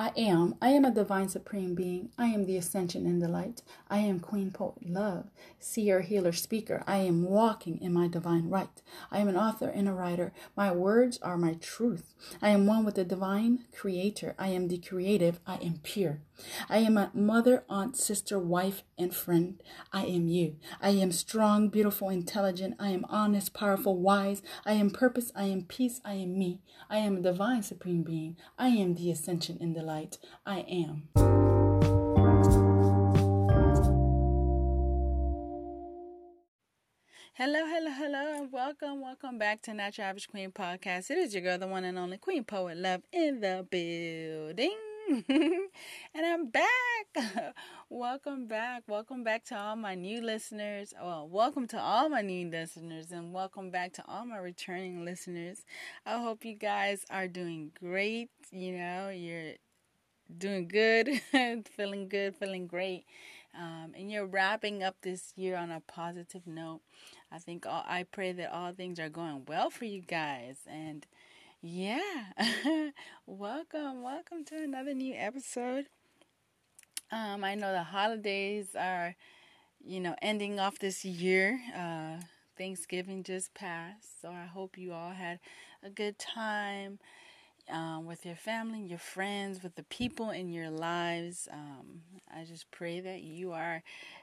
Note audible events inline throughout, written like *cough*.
I am. I am a divine supreme being. I am the ascension and the light. I am Queen Poet Love, seer, healer, speaker. I am walking in my divine right. I am an author and a writer. My words are my truth. I am one with the divine creator. I am the creative. I am pure. I am a mother, aunt, sister, wife, and friend. I am you. I am strong, beautiful, intelligent. I am honest, powerful, wise. I am purpose. I am peace. I am me. I am a divine supreme being. I am the ascension and the light. I am. Hello, hello, hello, and welcome, welcome back to Not Your Average Queen Podcast. It is your girl, the one and only Queen Poet Love in the building. *laughs* and I'm back. *laughs* welcome back. Welcome back to all my new listeners. Well, welcome to all my new listeners and welcome back to all my returning listeners. I hope you guys are doing great. You know, you're doing good, *laughs* feeling good, feeling great. Um, and you're wrapping up this year on a positive note. I think all, I pray that all things are going well for you guys. And yeah, *laughs* welcome, welcome to another new episode. Um, I know the holidays are, you know, ending off this year. Uh, Thanksgiving just passed, so I hope you all had a good time um, with your family, your friends, with the people in your lives. Um, I just pray that you are,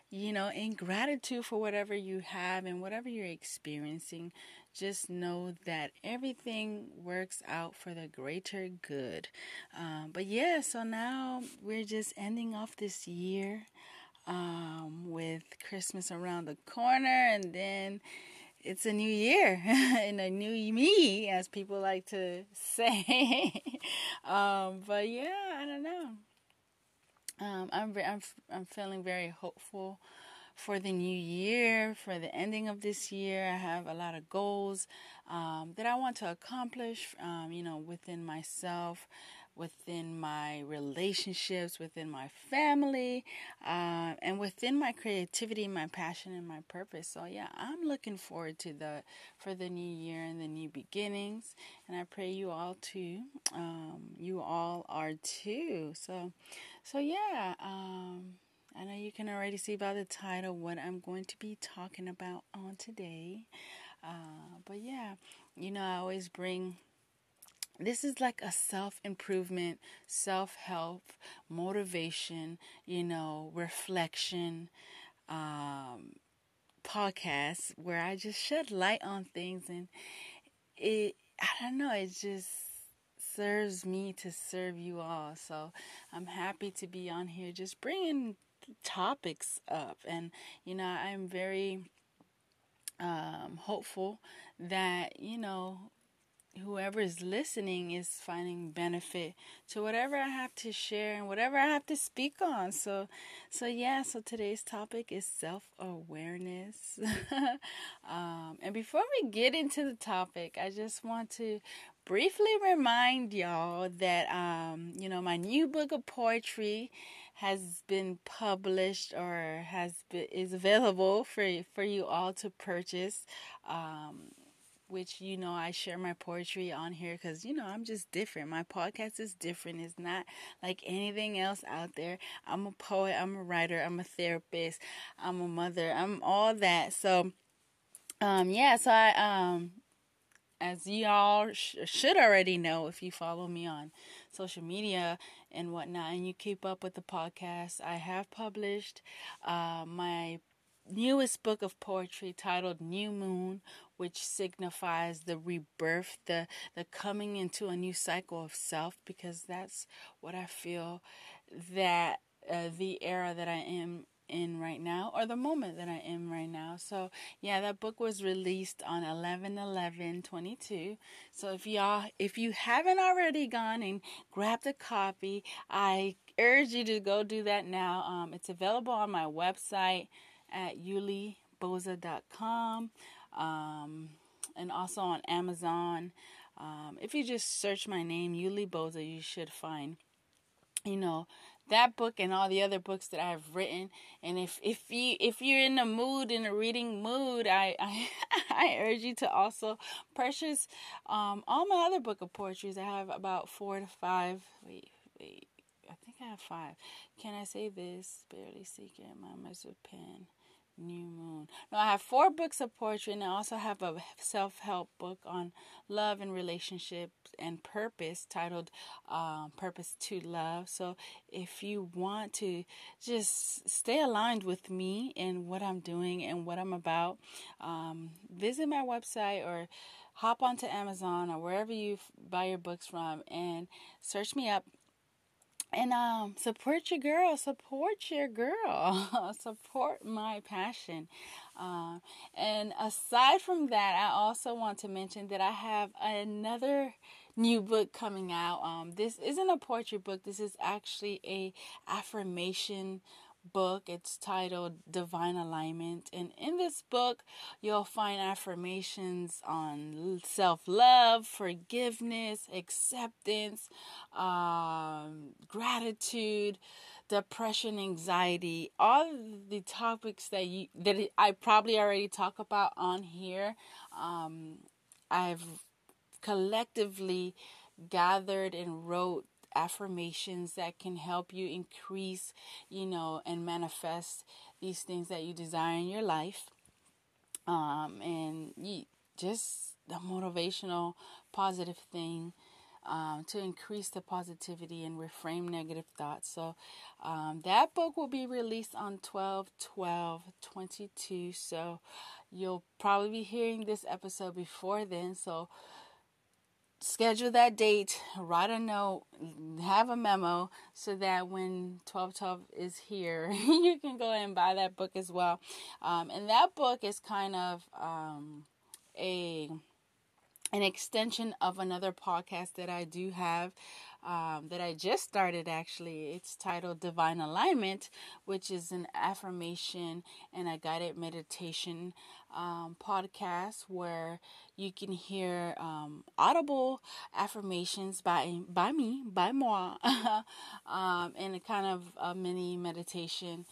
you know, in gratitude for whatever you have and whatever you're experiencing. Just know that everything works out for the greater good. Um, but yeah, so now we're just ending off this year um, with Christmas around the corner and then it's a new year *laughs* and a new me, as people like to *laughs* say. um, but yeah, I don't know. Um, I'm, I'm I'm feeling very hopeful for the new year, for the ending of this year. I have a lot of goals um, that I want to accomplish. Um, you know, within myself, within my relationships, within my family, uh, and within my creativity, my passion, and my purpose. So yeah, I'm looking forward to the for the new year and the new beginnings, and I pray you all too. Um, you all are too. So, so yeah. Um, I know you can already see by the title what I'm going to be talking about on today. Uh, but yeah, you know, I always bring this is like a self improvement, self help, motivation, you know, reflection um, podcast where I just shed light on things and it, I don't know, it just serves me to serve you all. So I'm happy to be on here just bringing topics up. And, you know, I'm very um, hopeful that, you know, whoever is listening is finding benefit to whatever I have to share and whatever I have to speak on. So, so yeah. So today's topic is self awareness. *laughs* um, and before we get into the topic, I just want to briefly remind y'all that um, you know my new book of poetry has been published or has been, is available for for you all to purchase. Um, which you know I share my poetry on here because you know I'm just different. My podcast is different. It's not like anything else out there. I'm a poet. I'm a writer. I'm a therapist. I'm a mother. I'm all that. So, um, yeah. So I um, as y'all sh- should already know if you follow me on social media and whatnot, and you keep up with the podcast, I have published uh, my newest book of poetry titled New Moon, which signifies the rebirth, the the coming into a new cycle of self because that's what I feel that uh, the era that I am in right now or the moment that I am right now. So, yeah, that book was released on 11/11/22. So, if y'all if you haven't already gone and grabbed a copy, I urge you to go do that now. Um, it's available on my website at yuliboza.com um, and also on Amazon. Um, if you just search my name, Yuli Boza, you should find, you know, that book and all the other books that I've written. And if if you if you're in a mood in a reading mood, I I, *laughs* I urge you to also purchase um, all my other book of poetries. I have about four to five. Wait, wait. I think I have five. Can I say this? Barely seeking my with pen. New Moon. No, I have four books of poetry, and I also have a self help book on love and relationships and purpose titled um, Purpose to Love. So, if you want to just stay aligned with me and what I'm doing and what I'm about, um, visit my website or hop onto Amazon or wherever you buy your books from and search me up and um support your girl support your girl *laughs* support my passion. Uh, and aside from that i also want to mention that i have another new book coming out. Um this isn't a poetry book. This is actually a affirmation book. It's titled Divine Alignment. And in this book, you'll find affirmations on self love, forgiveness, acceptance, um, gratitude depression, anxiety, all the topics that you that I probably already talk about on here. Um, I've collectively gathered and wrote affirmations that can help you increase, you know, and manifest these things that you desire in your life. Um, and you, just a motivational, positive thing. Um, to increase the positivity and reframe negative thoughts. So, um, that book will be released on 12 12 22. So, you'll probably be hearing this episode before then. So, schedule that date, write a note, have a memo so that when 1212 is here, *laughs* you can go and buy that book as well. Um, and that book is kind of um, a an extension of another podcast that I do have um, that I just started actually. It's titled Divine Alignment, which is an affirmation and a guided meditation um, podcast where you can hear um, audible affirmations by by me, by moi, *laughs* um, and a kind of a mini meditation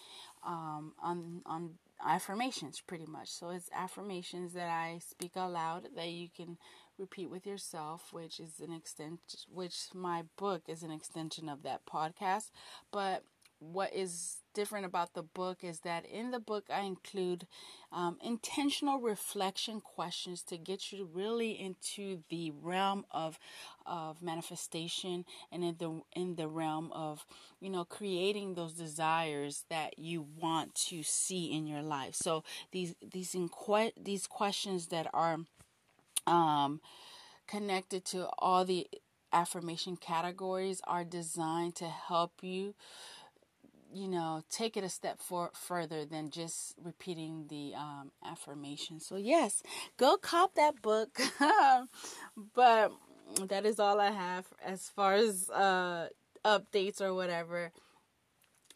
um, on on affirmations pretty much. So it's affirmations that I speak aloud that you can repeat with yourself, which is an extent, which my book is an extension of that podcast. But what is different about the book is that in the book I include um, intentional reflection questions to get you really into the realm of of manifestation and in the in the realm of you know creating those desires that you want to see in your life. So these these inque- these questions that are um, connected to all the affirmation categories are designed to help you you know take it a step for further than just repeating the um, affirmation. So yes go cop that book. *laughs* But that is all i have as far as uh, updates or whatever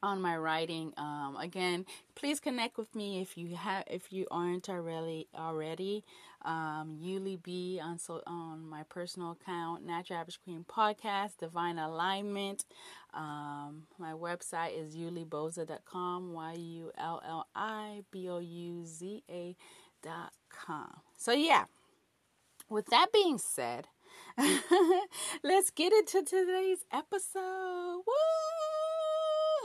on my writing. Um, again, please connect with me if you have if you aren't already already. Um, Yuli B on so on my personal account, Not Your Average Queen Podcast, Divine Alignment. Um, my website is yulibouza.com, Y U L L I B O U Z A dot com. So yeah. With that being said, *laughs* let's get into today's episode. Woo!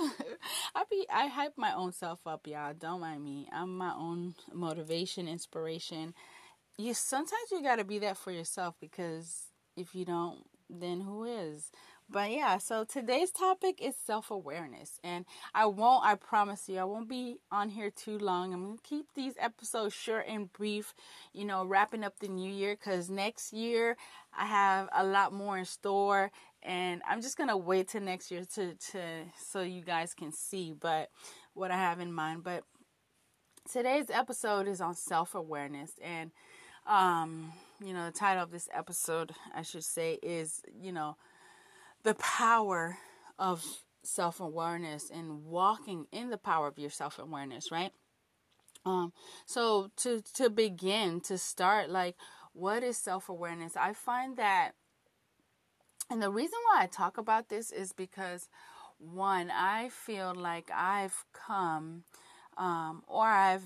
*laughs* I be I hype my own self up, y'all. Don't mind me. I'm my own motivation, inspiration. You sometimes you gotta be that for yourself because if you don't, then who is? But yeah, so today's topic is self awareness. And I won't, I promise you, I won't be on here too long. I'm going to keep these episodes short and brief, you know, wrapping up the new year because next year I have a lot more in store and I'm just gonna wait till next year to to so you guys can see but what I have in mind. But today's episode is on self awareness and um you know the title of this episode I should say is you know the power of self awareness and walking in the power of your self awareness, right? Um so to to begin to start like what is self awareness? I find that and the reason why I talk about this is because, one, I feel like I've come um, or I've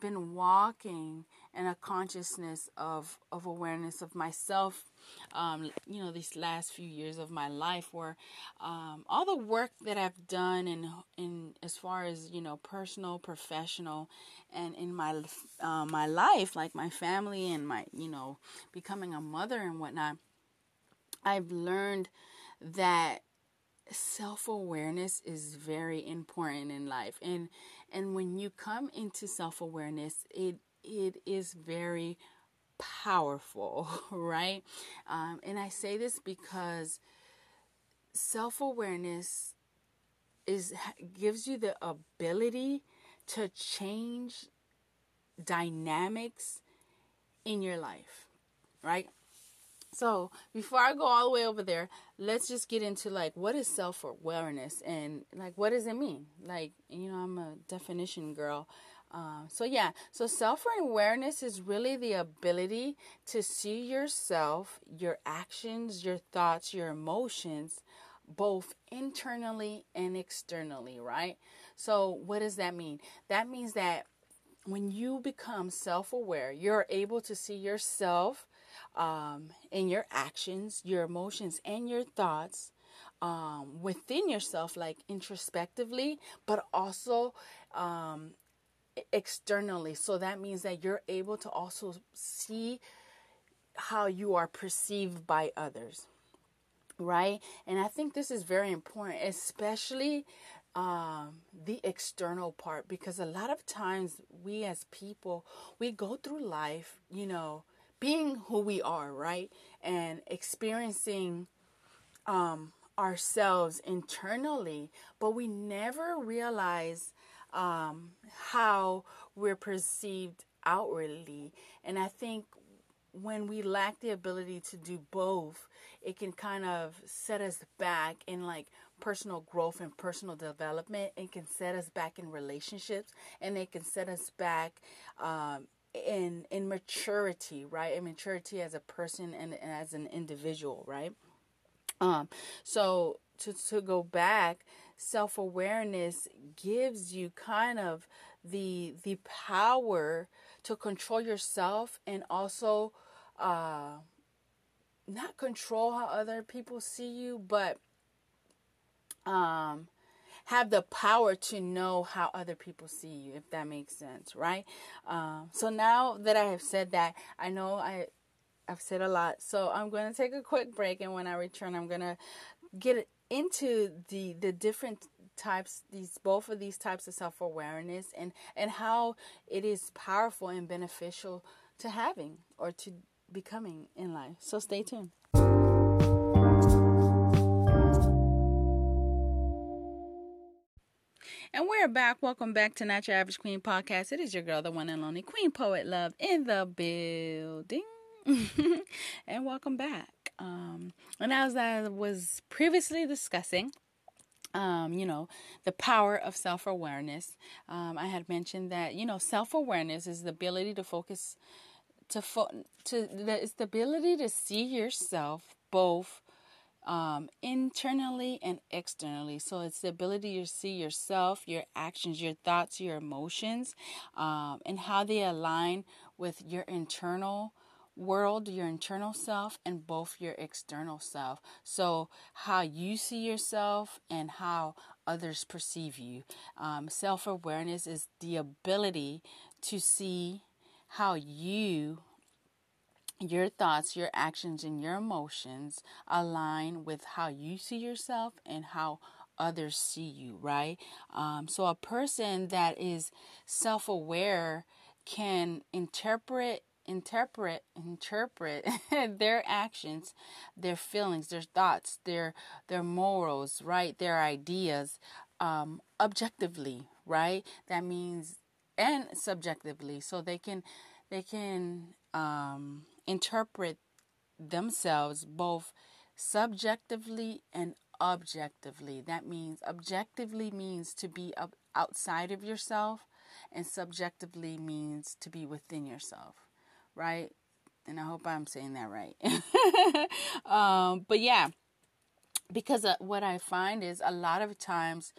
been walking in a consciousness of of awareness of myself um, you know these last few years of my life where um, all the work that I've done in in as far as you know personal professional and in my uh, my life like my family and my you know becoming a mother and whatnot I've learned that self-awareness is very important in life and and when you come into self-awareness it it is very powerful *laughs* right? Um, and i say this because self-awareness is gives you the ability to change dynamics in your life right so before I go all the way over there, let's just get into like what is self awareness and like what does it mean? Like you know, I'm a definition girl. Um, so yeah, so self awareness is really the ability to see yourself, your actions, your thoughts, your emotions, both internally and externally, right? So what does that mean? That means that when you become self aware, you're able to see yourself um, in your actions, your emotions, and your thoughts um, within yourself, like introspectively, but also um, externally. So that means that you're able to also see how you are perceived by others. Right? And I think this is very important, especially um, the external part, because a lot of times we as people, we go through life, you know, being who we are, right? And experiencing um, ourselves internally, but we never realize um, how we're perceived outwardly. And I think when we lack the ability to do both, it can kind of set us back in like personal growth and personal development. It can set us back in relationships and it can set us back um, in in maturity, right? In maturity as a person and, and as an individual, right? Um, so to to go back, self awareness gives you kind of the the power to control yourself and also uh, not control how other people see you, but um, have the power to know how other people see you, if that makes sense, right? Um, so now that I have said that, I know I I've said a lot, so I'm going to take a quick break, and when I return, I'm going to get into the the different types these both of these types of self-awareness and and how it is powerful and beneficial to having or to becoming in life. So stay tuned And we're back. Welcome back to Not Your Average Queen podcast. It is your girl, the one and only Queen Poet Love in the building. *laughs* and welcome back. Um, and as I was previously discussing, um, you know, the power of self awareness. Um, I had mentioned that, you know, self awareness is the ability to focus, to, fo- to the, it's the ability to see yourself both um, internally and externally. So it's the ability to see yourself, your actions, your thoughts, your emotions, um, and how they align with your internal world, your internal self, and both your external self. So, how you see yourself and how others perceive you. Um, Self awareness is the ability to see how you your thoughts, your actions, and your emotions align with how you see yourself and how others see you, right? Um, so, a person that is self aware can interpret interpret interpret *laughs* their actions their feelings their thoughts their their morals right their ideas um objectively right that means and subjectively so they can they can um interpret themselves both subjectively and objectively. That means objectively means to be outside of yourself, and subjectively means to be within yourself, right? And I hope I'm saying that right. *laughs* um, but yeah, because uh, what I find is a lot of times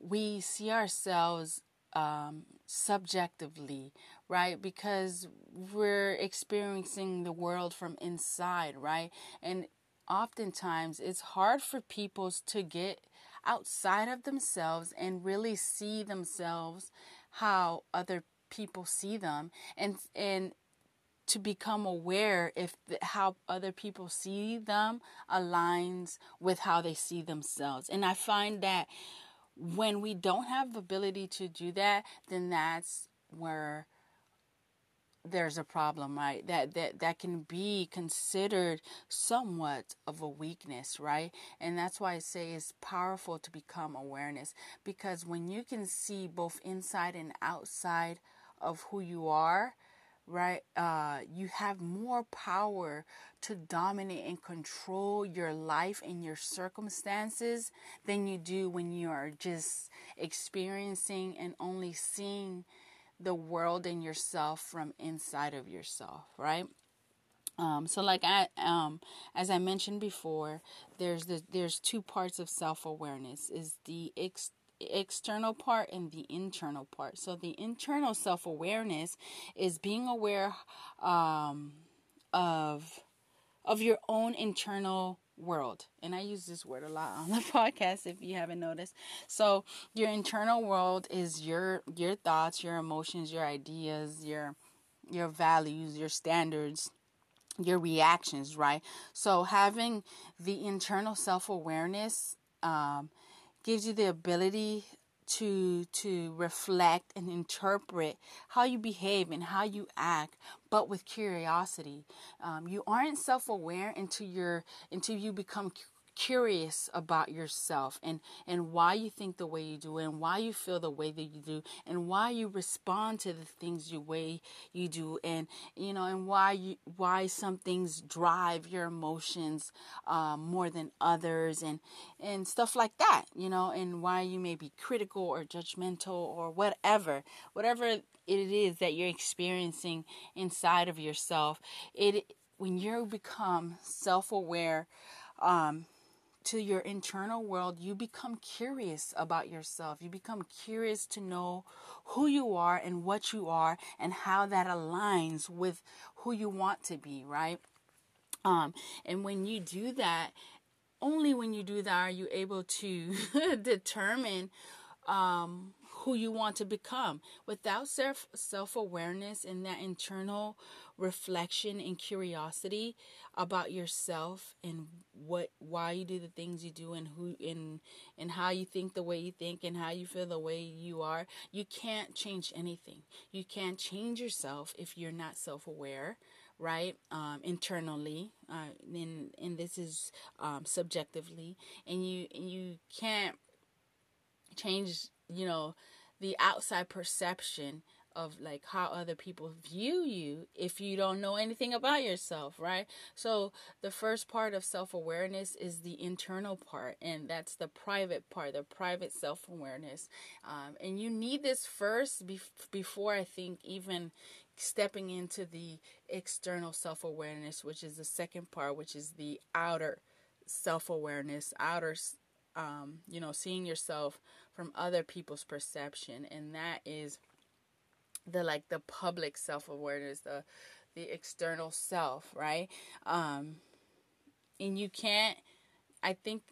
we see ourselves um, subjectively, right? Because we're experiencing the world from inside, right? And oftentimes it's hard for people to get outside of themselves and really see themselves how other people see them and and to become aware if the, how other people see them aligns with how they see themselves and i find that when we don't have the ability to do that then that's where there's a problem right? That that that can be considered somewhat of a weakness right? And that's why i say it's powerful to become awareness because when you can see both inside and outside of who you are right uh you have more power to dominate and control your life and your circumstances than you do when you are just experiencing and only seeing the world and yourself from inside of yourself, right? Um, so like I um as I mentioned before, there's the there's two parts of self-awareness is the ex- external part and the internal part. So the internal self-awareness is being aware um of of your own internal world. And I use this word a lot on the *laughs* podcast if you haven't noticed. So, your internal world is your your thoughts, your emotions, your ideas, your your values, your standards, your reactions, right? So, having the internal self-awareness um, gives you the ability to to reflect and interpret how you behave and how you act but with curiosity. Um, you aren't self-aware until you're until you become curious about yourself and and why you think the way you do and why you feel the way that you do and why you respond to the things you way you do and you know and why you why some things drive your emotions um, more than others and and stuff like that you know and why you may be critical or judgmental or whatever whatever it is that you're experiencing inside of yourself. It when you become self-aware um, to your internal world, you become curious about yourself. You become curious to know who you are and what you are and how that aligns with who you want to be, right? Um, and when you do that, only when you do that are you able to *laughs* determine um, who you want to become. Without self self awareness and that internal reflection and curiosity about yourself and what why you do the things you do and who and and how you think the way you think and how you feel the way you are, you can't change anything. You can't change yourself if you're not self aware right um, internally uh, and and this is um, subjectively and you and you can't change you know the outside perception of like how other people view you if you don't know anything about yourself, right? So the first part of self-awareness is the internal part, and that's the private part, the private self-awareness. Um, and you need this first before I think even stepping into the external self-awareness, which is the second part, which is the outer self-awareness, outer um, you know, seeing yourself from other people's perception, and that is the like the public self awareness, the the external self, right? Um, and you can't. I think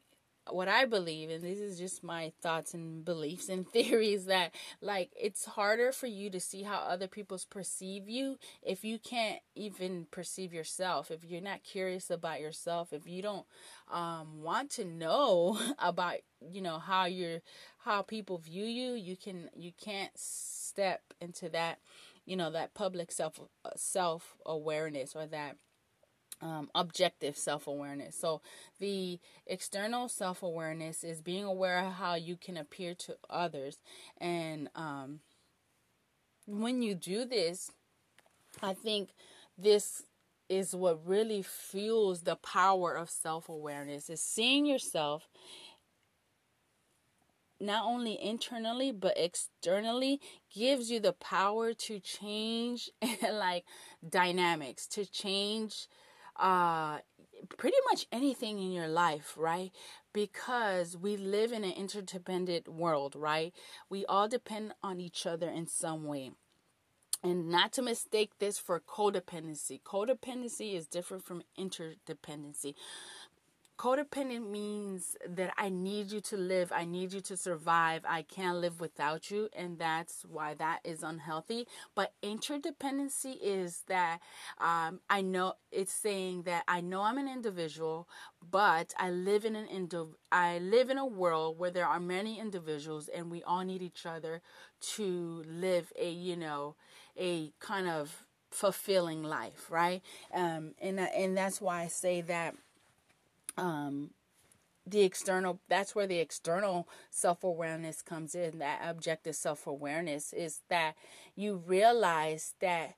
what I believe, and this is just my thoughts and beliefs and *laughs* theories, that like it's harder for you to see how other people perceive you if you can't even perceive yourself. If you're not curious about yourself, if you don't um, want to know *laughs* about you know how you're how people view you, you can you can't step into that you know that public self uh, self awareness or that um, objective self awareness. So, the external self awareness is being aware of how you can appear to others. And um, when you do this, I think this is what really fuels the power of self awareness is seeing yourself not only internally but externally gives you the power to change *laughs* like dynamics to change uh pretty much anything in your life, right? Because we live in an interdependent world, right? We all depend on each other in some way. And not to mistake this for codependency. Codependency is different from interdependency. Codependent means that I need you to live, I need you to survive, I can't live without you, and that's why that is unhealthy. But interdependency is that um, I know it's saying that I know I'm an individual, but I live in an indi- I live in a world where there are many individuals, and we all need each other to live a you know a kind of fulfilling life, right? Um, and and that's why I say that um, the external that's where the external self-awareness comes in. That objective self-awareness is that you realize that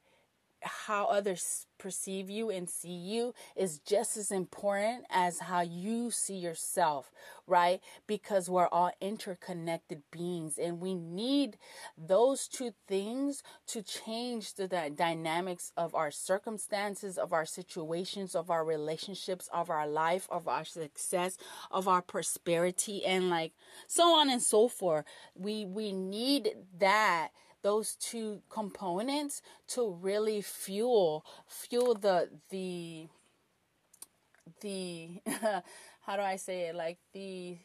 how others perceive you and see you is just as important as how you see yourself, right? Because we're all interconnected beings and we need those two things to change the, dynamics of our circumstances, of our situations, of our relationships, of our life, of our success, of our prosperity and like so on and so forth. We we need that those two components to really fuel fuel the the the *laughs* how do I say it? Like the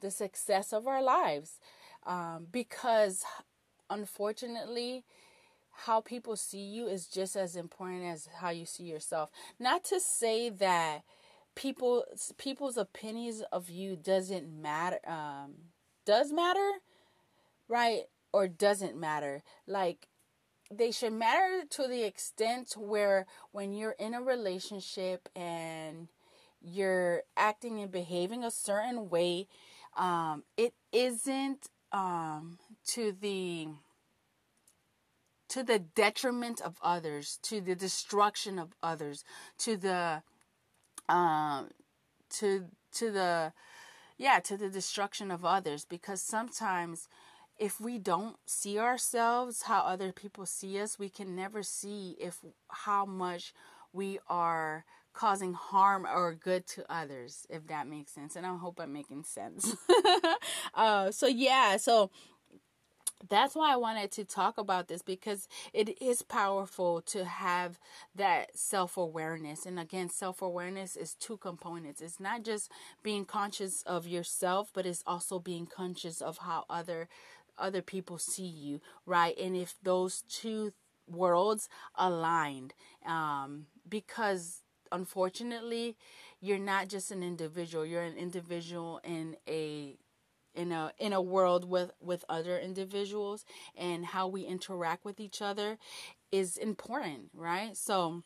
the success of our lives. Um, because unfortunately how people see you is just as important as how you see yourself. Not to say that people people's opinions of you doesn't matter um, does matter right or doesn't matter. Like they should matter to the extent where when you're in a relationship and you're acting and behaving a certain way, um, it isn't um, to the to the detriment of others, to the destruction of others, to the um, to to the yeah to the destruction of others because sometimes if we don't see ourselves how other people see us, we can never see if how much we are causing harm or good to others, if that makes sense. And I hope I'm making sense. *laughs* uh, so yeah, so that's why I wanted to talk about this because it is powerful to have that self awareness. And again, self awareness is two components. It's not just being conscious of yourself, but it's also being conscious of how other other people see you, right? And if those two worlds aligned, um, because unfortunately, you're not just an individual. You're an individual in a in a in a world with with other individuals, and how we interact with each other is important, right? So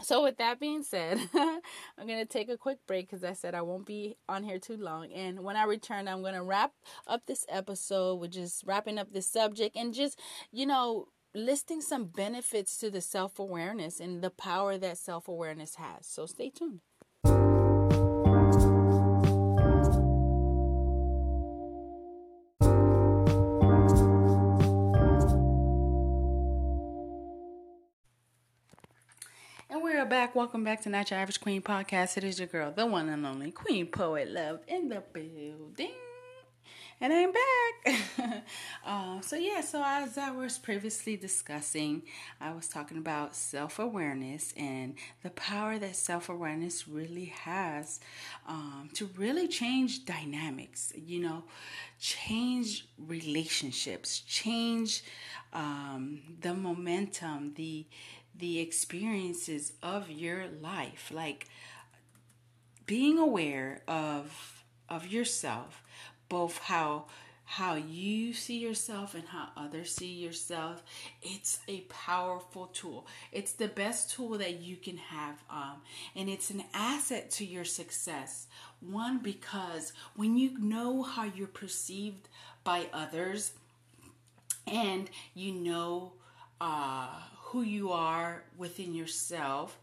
so, with that being said, *laughs* I'm going to take a quick break because I said I won't be on here too long. And when I return, I'm going to wrap up this episode with just wrapping up this subject and just, you know, listing some benefits to the self awareness and the power that self awareness has. So, stay tuned. Back. Welcome back to Not Your Average Queen podcast. It is your girl, the one and only Queen Poet Love in the building. And I'm back. *laughs* uh, so, yeah, so as I was previously discussing, I was talking about self awareness and the power that self awareness really has um, to really change dynamics, you know, change relationships, change um, the momentum, the the experiences of your life. Like being aware of of yourself both how how you see yourself and how others see yourself. It's a powerful tool. It's the best tool that you can have um, and it's an asset to your success. One because when you know how you're perceived by others and you know uh, who you are within yourself,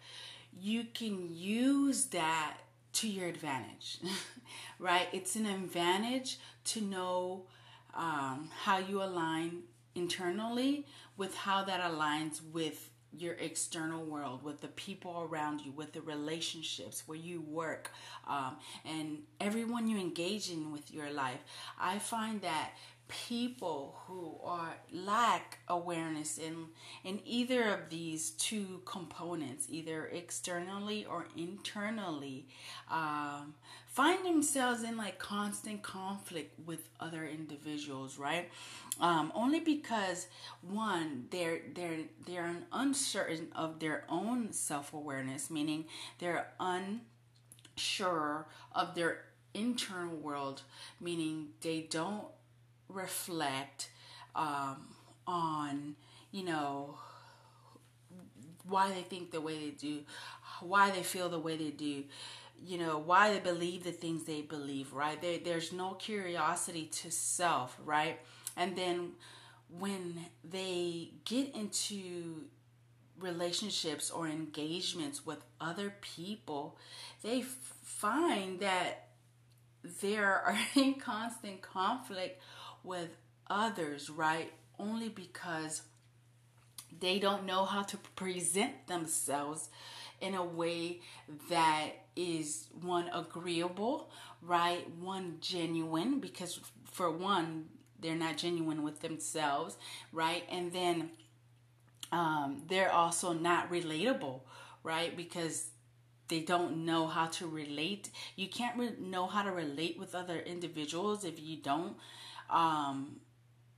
you can use that to your advantage, *laughs* right? It's an advantage to know um, how you align internally with how that aligns with your external world, with the people around you, with the relationships where you work, um, and everyone you engage in with your life. I find that people who are lack awareness in in either of these two components either externally or internally um, find themselves in like constant conflict with other individuals right? Um, only because one they're they're they're uncertain of their own self-awareness meaning they're unsure of their internal world meaning they don't reflect um, on, you know, why they think the way they do, why they feel the way they do, you know, why they believe the things they believe, right? There, there's no curiosity to self, right? And then when they get into relationships or engagements with other people, they find that they are *laughs* in constant conflict with others, right? Only because they don't know how to present themselves in a way that is one agreeable, right? One genuine, because for one, they're not genuine with themselves, right? And then um, they're also not relatable, right? Because they don't know how to relate. You can't re- know how to relate with other individuals if you don't um,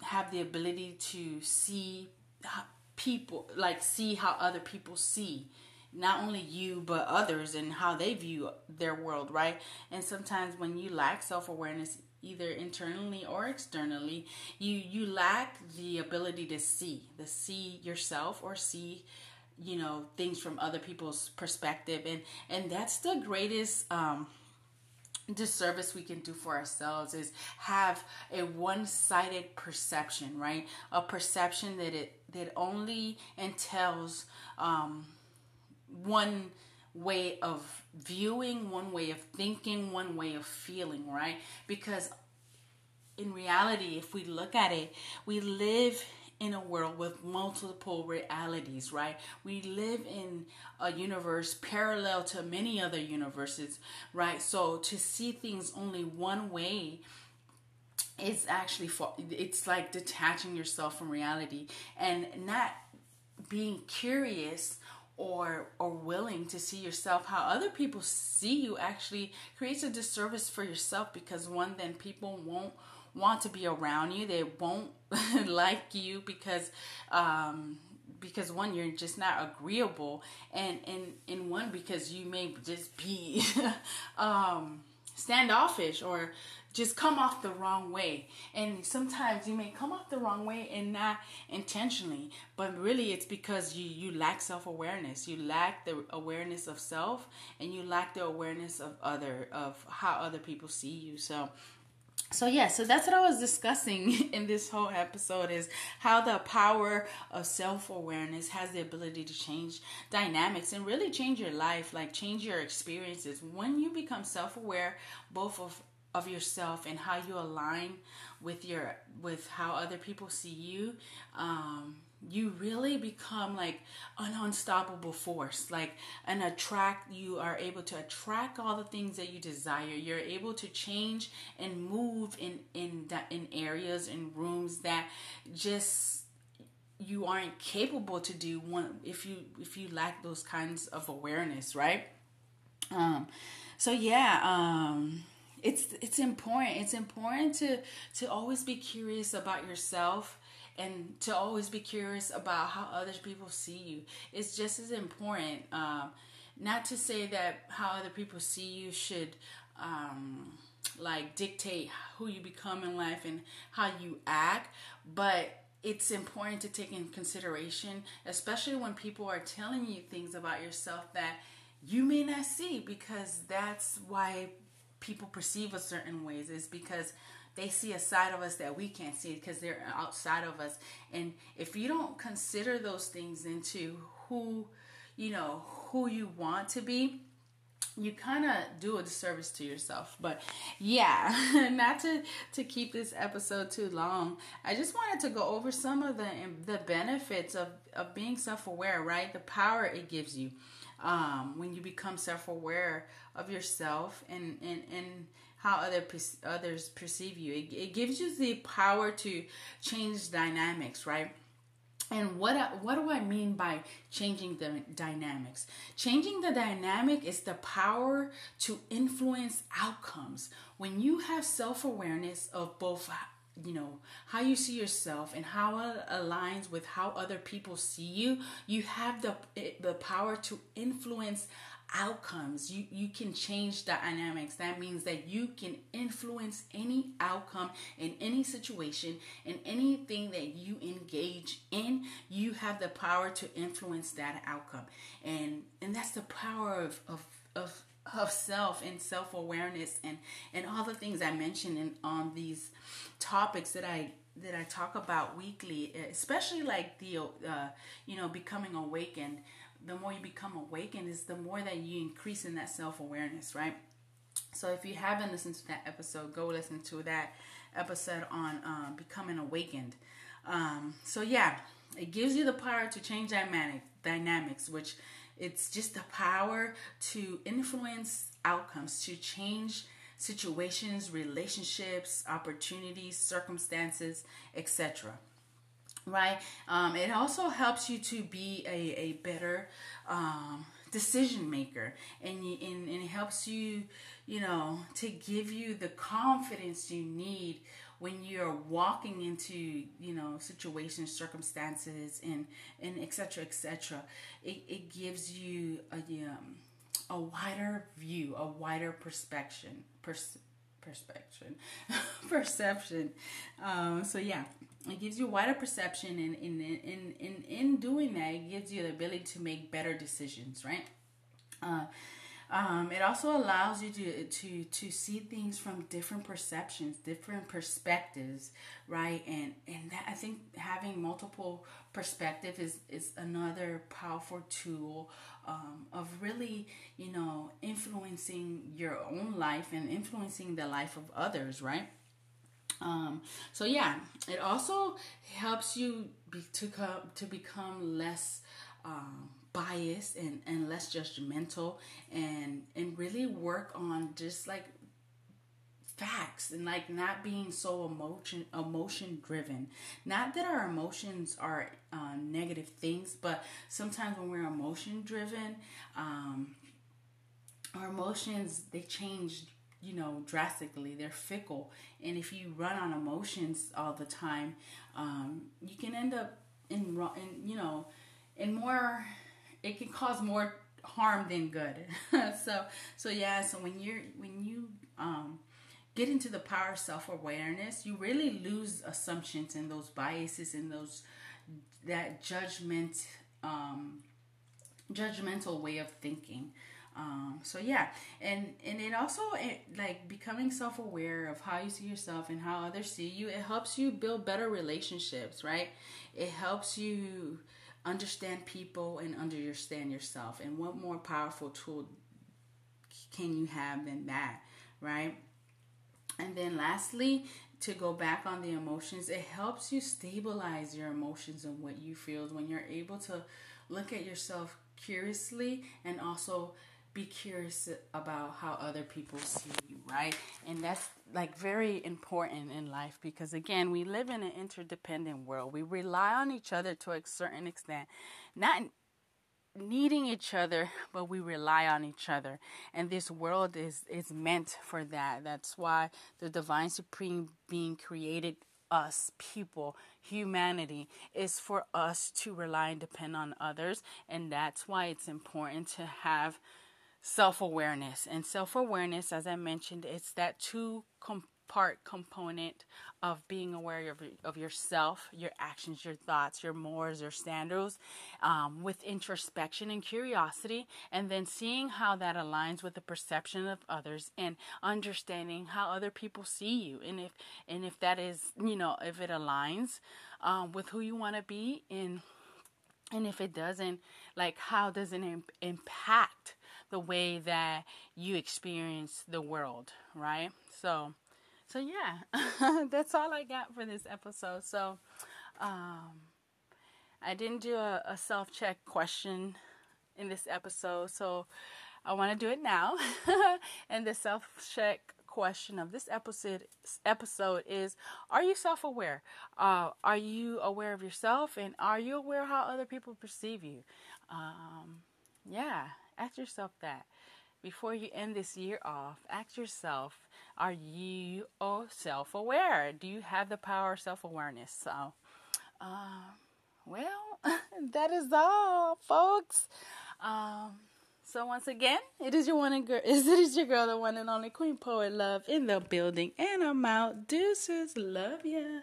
have the ability to see people, like see how other people see not only you but others and how they view their world, right? And sometimes when you lack self-awareness either internally or externally, you you lack the ability to see, to see yourself or see you know things from other people's perspective and and that's the greatest um disservice we can do for ourselves is have a one-sided perception right? A perception that it that only entails um, one way of viewing one way of thinking one way of feeling right? Because in reality if we look at it we live in a world with multiple realities, right? We live in a universe parallel to many other universes, right? So to see things only one way is actually for it's like detaching yourself from reality and not being curious or or willing to see yourself how other people see you actually creates a disservice for yourself because one then people won't want to be around you. They won't *laughs* like you because um, because one you're just not agreeable, and and and one because you may just be *laughs* um, standoffish or just come off the wrong way. And sometimes you may come off the wrong way and not intentionally, but really it's because you you lack self-awareness. You lack the awareness of self and you lack the awareness of other of how other people see you. So so yeah so that's what i was discussing *laughs* in this whole episode is how the power of self-awareness has the ability to change dynamics and really change your life like change your experiences. When you become self-aware both of of yourself and how you align with your with how other people see you um you really become like an unstoppable force like an attract you are able to attract all the things that you desire. You're able to change and move in in in areas and rooms that just you aren't capable to do one if you if you lack those kinds of awareness right? Um so yeah um it's it's important it's important to to always be curious about yourself and to always be curious about how other people see you. It's just as important. Um, not to say that how other people see you should um, like dictate who you become in life and how you act, but it's important to take in consideration, especially when people are telling you things about yourself that you may not see, because that's why people perceive us certain ways. Is because they see a side of us that we can't see because they're outside of us. And if you don't consider those things into who, you know, who you want to be, you kind of do a disservice to yourself but yeah *laughs* not to to keep this episode too long i just wanted to go over some of the the benefits of of being self-aware right the power it gives you um, when you become self-aware of yourself and and and how other others perceive you it, it gives you the power to change dynamics right and what what do I mean by changing the dynamics? Changing the dynamic is the power to influence outcomes. When you have self-awareness of both you know how you see yourself and how it aligns with how other people see you, you have the the power to influence outcomes. You you can change dynamics. That means that you can influence any outcome in any situation in anything that you engage in. You have the power to influence that outcome, and and that's the power of of of of self and self awareness and and all the things I mentioned in on these topics that I that I talk about weekly, especially like the uh, you know becoming awakened the more you become awakened is the more that you increase in that self-awareness right? So if you haven't listened to that episode go listen to that episode on uh, becoming awakened. Um, so yeah it gives you the power to change dynamic dynamics which it's just the power to influence outcomes to change situations relationships opportunities circumstances etc right? Um, it also helps you to be a, a better um, decision maker. And, and, and it helps you, you know, to give you the confidence you need when you're walking into you know situations circumstances and and etc etc it, it gives you a um, a wider view a wider perspective pers- perspective *laughs* perception. Um, so yeah it gives you a wider perception and in in in in doing that it gives you the ability to make better decisions right? Uh, um, it also allows you to to to see things from different perceptions different perspectives right? And and that, i think having multiple perspective is is another powerful tool um, of really you know influencing your own life and influencing the life of others right um, so yeah, it also helps you be, to come to become less um, biased and, and less judgmental and and really work on just like facts and like not being so emotion emotion driven. Not that our emotions are uh, negative things but sometimes when we're emotion driven um, our emotions they change you know, drastically. They're fickle. And if you run on emotions all the time, um, you can end up in, in, you know, in more, it can cause more harm than good. *laughs* so, so yeah, so when you're, when you, um, get into the power of self-awareness, you really lose assumptions and those biases and those, that judgment, um, judgmental way of thinking. Um, so yeah, and and it also it, like becoming self aware of how you see yourself and how others see you. It helps you build better relationships, right? It helps you understand people and understand yourself. And what more powerful tool can you have than that, right? And then lastly, to go back on the emotions, it helps you stabilize your emotions and what you feel when you're able to look at yourself curiously and also be curious about how other people see you, right? And that's like very important in life because again, we live in an interdependent world. We rely on each other to a certain extent, not needing each other, but we rely on each other. And this world is is meant for that. That's why the divine supreme being created us people humanity is for us to rely and depend on others and that's why it's important to have self awareness. And self awareness, as I mentioned, it's that two part component of being aware of, of yourself, your actions, your thoughts, your mores, your standards, um, with introspection and curiosity, and then seeing how that aligns with the perception of others and understanding how other people see you, and if and if that is, you know, if it aligns um, with who you want to be, and and if it doesn't, like how does it imp- impact the way that you experience the world, right? So, so yeah, *laughs* that's all I got for this episode. So, um, I didn't do a, a self check question in this episode, so I want to do it now. *laughs* and the self check question of this episode episode is are you self-aware uh, are you aware of yourself and are you aware how other people perceive you um, yeah ask yourself that before you end this year off ask yourself are you oh, self-aware do you have the power of self-awareness so um, well *laughs* that is all folks um, so once again, it is your one and girl. *laughs* It is your girl, the one and only Queen Poet Love in the building, and I'm out. Deuces, love ya.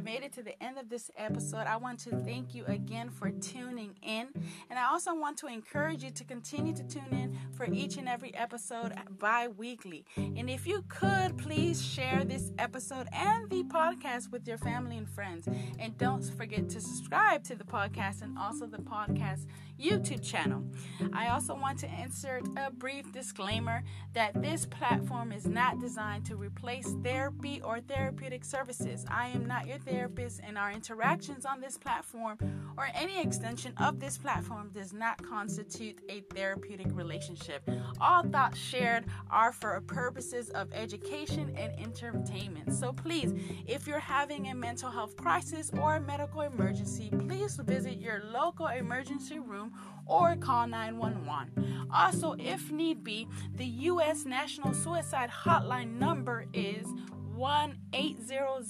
Have made it to the end of this episode, I want to thank you again for tuning in. And I also want to encourage you to continue to tune in for each and every episode bi weekly. And if you could, please share this episode and the podcast with your family and friends. And don't forget to subscribe to the podcast and also the podcast YouTube channel. I also want to insert a brief disclaimer that this platform is not designed to replace therapy or therapeutic services. I am not your therapist, and our interactions on this platform or any extension of this platform does not constitute a therapeutic relationship. All thoughts shared are for purposes of education and entertainment. So please, if you're having a mental health crisis or a medical emergency, please visit your local emergency room or call 911. Also, if need be, the U.S. National Suicide Hotline number is 1 800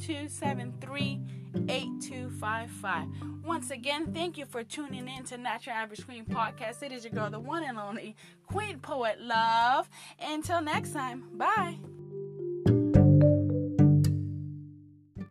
273 8255. Once again, thank you for tuning in to Your Average Queen podcast. It is your girl, the one and only Queen Poet Love. Until next time, bye.